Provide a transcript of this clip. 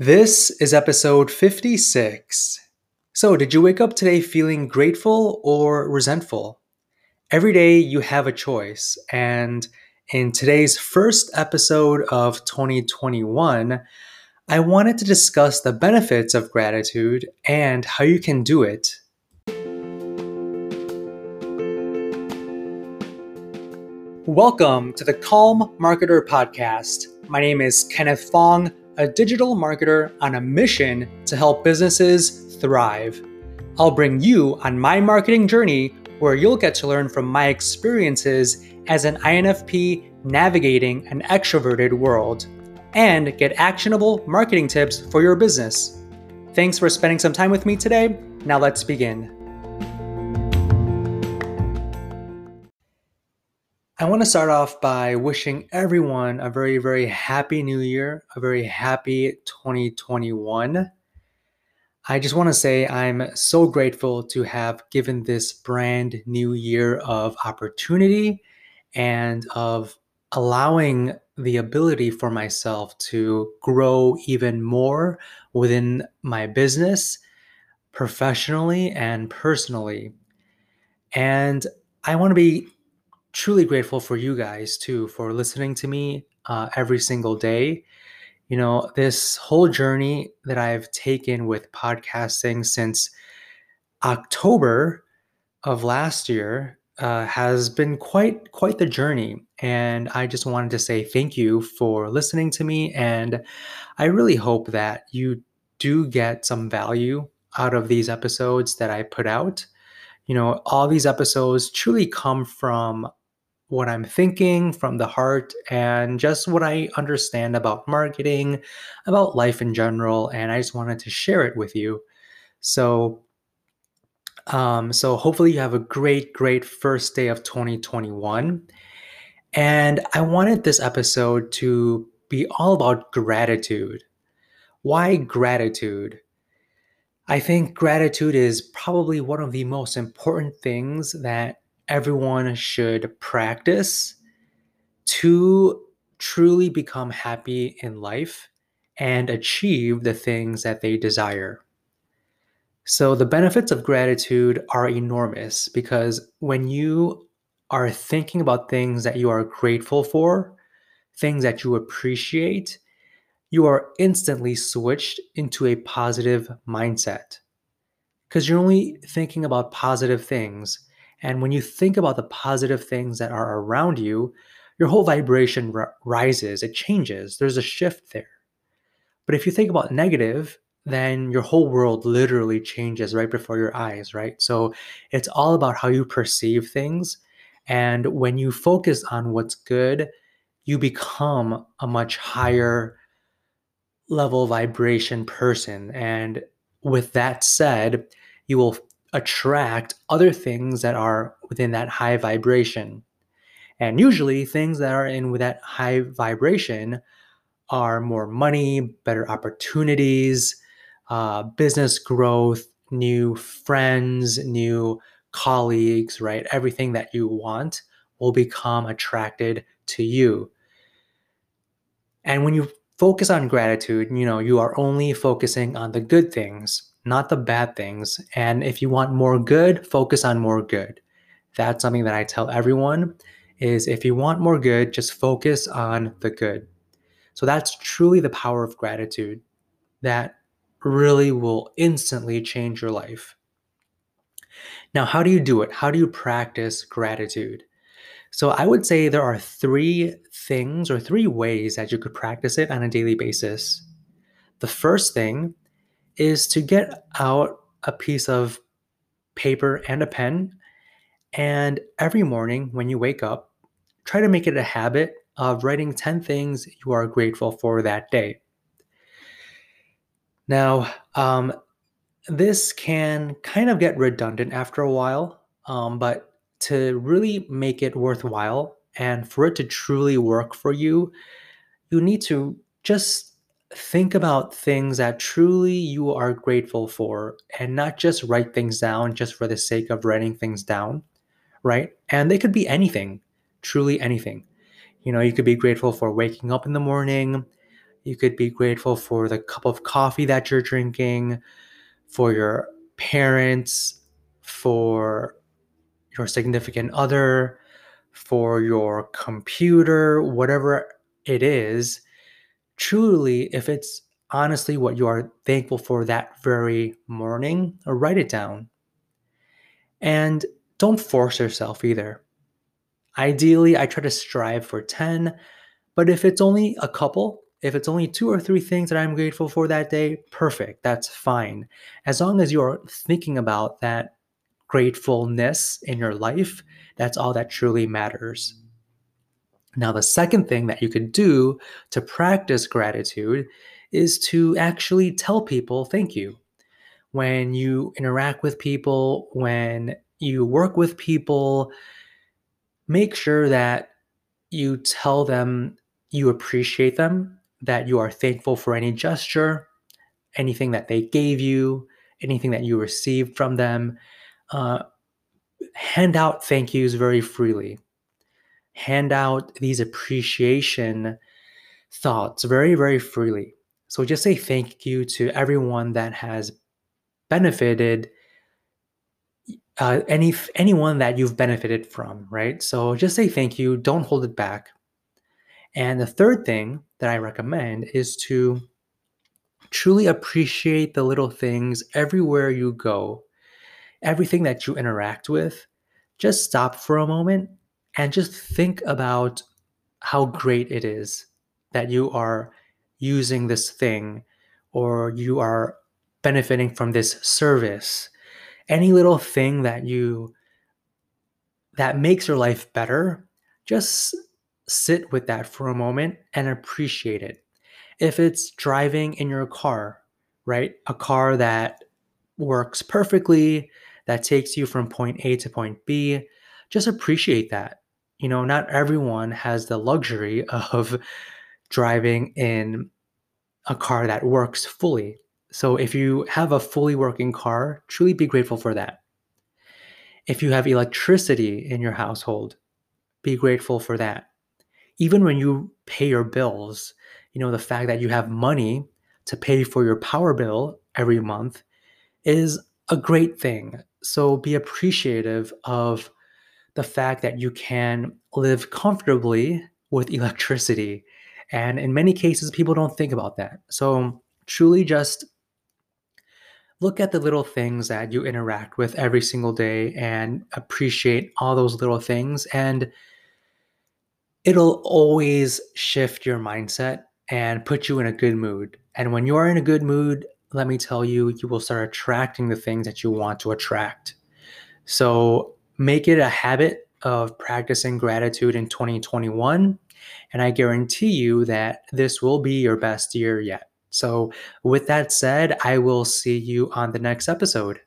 This is episode 56. So, did you wake up today feeling grateful or resentful? Every day you have a choice, and in today's first episode of 2021, I wanted to discuss the benefits of gratitude and how you can do it. Welcome to the Calm Marketer Podcast. My name is Kenneth Fong a digital marketer on a mission to help businesses thrive. I'll bring you on my marketing journey where you'll get to learn from my experiences as an INFP navigating an extroverted world and get actionable marketing tips for your business. Thanks for spending some time with me today. Now let's begin. I want to start off by wishing everyone a very, very happy new year, a very happy 2021. I just want to say I'm so grateful to have given this brand new year of opportunity and of allowing the ability for myself to grow even more within my business, professionally and personally. And I want to be truly grateful for you guys too for listening to me uh, every single day. You know, this whole journey that I've taken with podcasting since October of last year uh, has been quite quite the journey, and I just wanted to say thank you for listening to me, and I really hope that you do get some value out of these episodes that I put out. You know, all these episodes truly come from what I'm thinking from the heart and just what I understand about marketing, about life in general, and I just wanted to share it with you. So, um, so hopefully you have a great, great first day of 2021. And I wanted this episode to be all about gratitude. Why gratitude? I think gratitude is probably one of the most important things that everyone should practice to truly become happy in life and achieve the things that they desire. So, the benefits of gratitude are enormous because when you are thinking about things that you are grateful for, things that you appreciate, you are instantly switched into a positive mindset because you're only thinking about positive things and when you think about the positive things that are around you, your whole vibration r- rises, it changes, there's a shift there. But if you think about negative, then your whole world literally changes right before your eyes, right? So it's all about how you perceive things. And when you focus on what's good, you become a much higher level vibration person. And with that said, you will attract other things that are within that high vibration. And usually, things that are in with that high vibration are more money, better opportunities, uh, business growth, new friends, new colleagues, right? Everything that you want will become attracted to you. And when you focus on gratitude, you know, you are only focusing on the good things not the bad things. And if you want more good, focus on more good. That's something that I tell everyone is if you want more good, just focus on the good. So that's truly the power of gratitude that really will instantly change your life. Now, how do you do it? How do you practice gratitude? So, I would say there are three things or three ways that you could practice it on a daily basis. The first thing is to get out a piece of paper and a pen. And every morning when you wake up, try to make it a habit of writing 10 things you are grateful for that day. Now, um, this can kind of get redundant after a while, um, but to really make it worthwhile and for it to truly work for you, you need to just think about things that truly you are grateful for and not just write things down just for the sake of writing things down, right? And they could be anything, truly anything. You know, you could be grateful for waking up in the morning. You could be grateful for the cup of coffee that you're drinking, for your parents, for your significant other, for your computer, whatever it is. Truly, if it's honestly what you are thankful for that very morning, or write it down. And don't force yourself either. Ideally, I try to strive for 10, but if it's only a couple, if it's only two or three things that I'm grateful for that day, perfect. That's fine. As long as you're thinking about that gratefulness in your life, that's all that truly matters. Now, the second thing that you could do to practice gratitude is to actually tell people thank you. When you interact with people, when you work with people, make sure that you tell them you appreciate them, that you are thankful for any gesture, anything that they gave you, anything that you received from them. Uh, hand out thank yous very freely. Hand out these appreciation thoughts very, very freely. So just say thank you to everyone that has benefited uh, any anyone that you've benefited from, right? So just say thank you. Don't hold it back. And the third thing that I recommend is to truly appreciate the little things everywhere you go, everything that you interact with. Just stop for a moment and just think about how great it is that you are using this thing or you are benefiting from this service. Any little thing that you that makes your life better just sit with that for a moment and appreciate it. If it's driving in your car right? A car that works perfectly that takes you from point a to point b just appreciate that you know not everyone has the luxury of driving in a car that works fully so if you have a fully working car, truly be grateful for that. If you have electricity in your household, be grateful for that. Even when you pay your bills, you know, the fact that you have money to pay for your power bill every month is a great thing. So be appreciative of the fact that you can live comfortably with electricity. And in many cases, people don't think about that. So truly just look at the little things that you interact with every single day and appreciate all those little things and it'll always shift your mindset and put you in a good mood and when you are in a good mood let me tell you you will start attracting the things that you want to attract so make it a habit of practicing gratitude in 2021 and i guarantee you that this will be your best year yet so, with that said, I will see you on the next episode.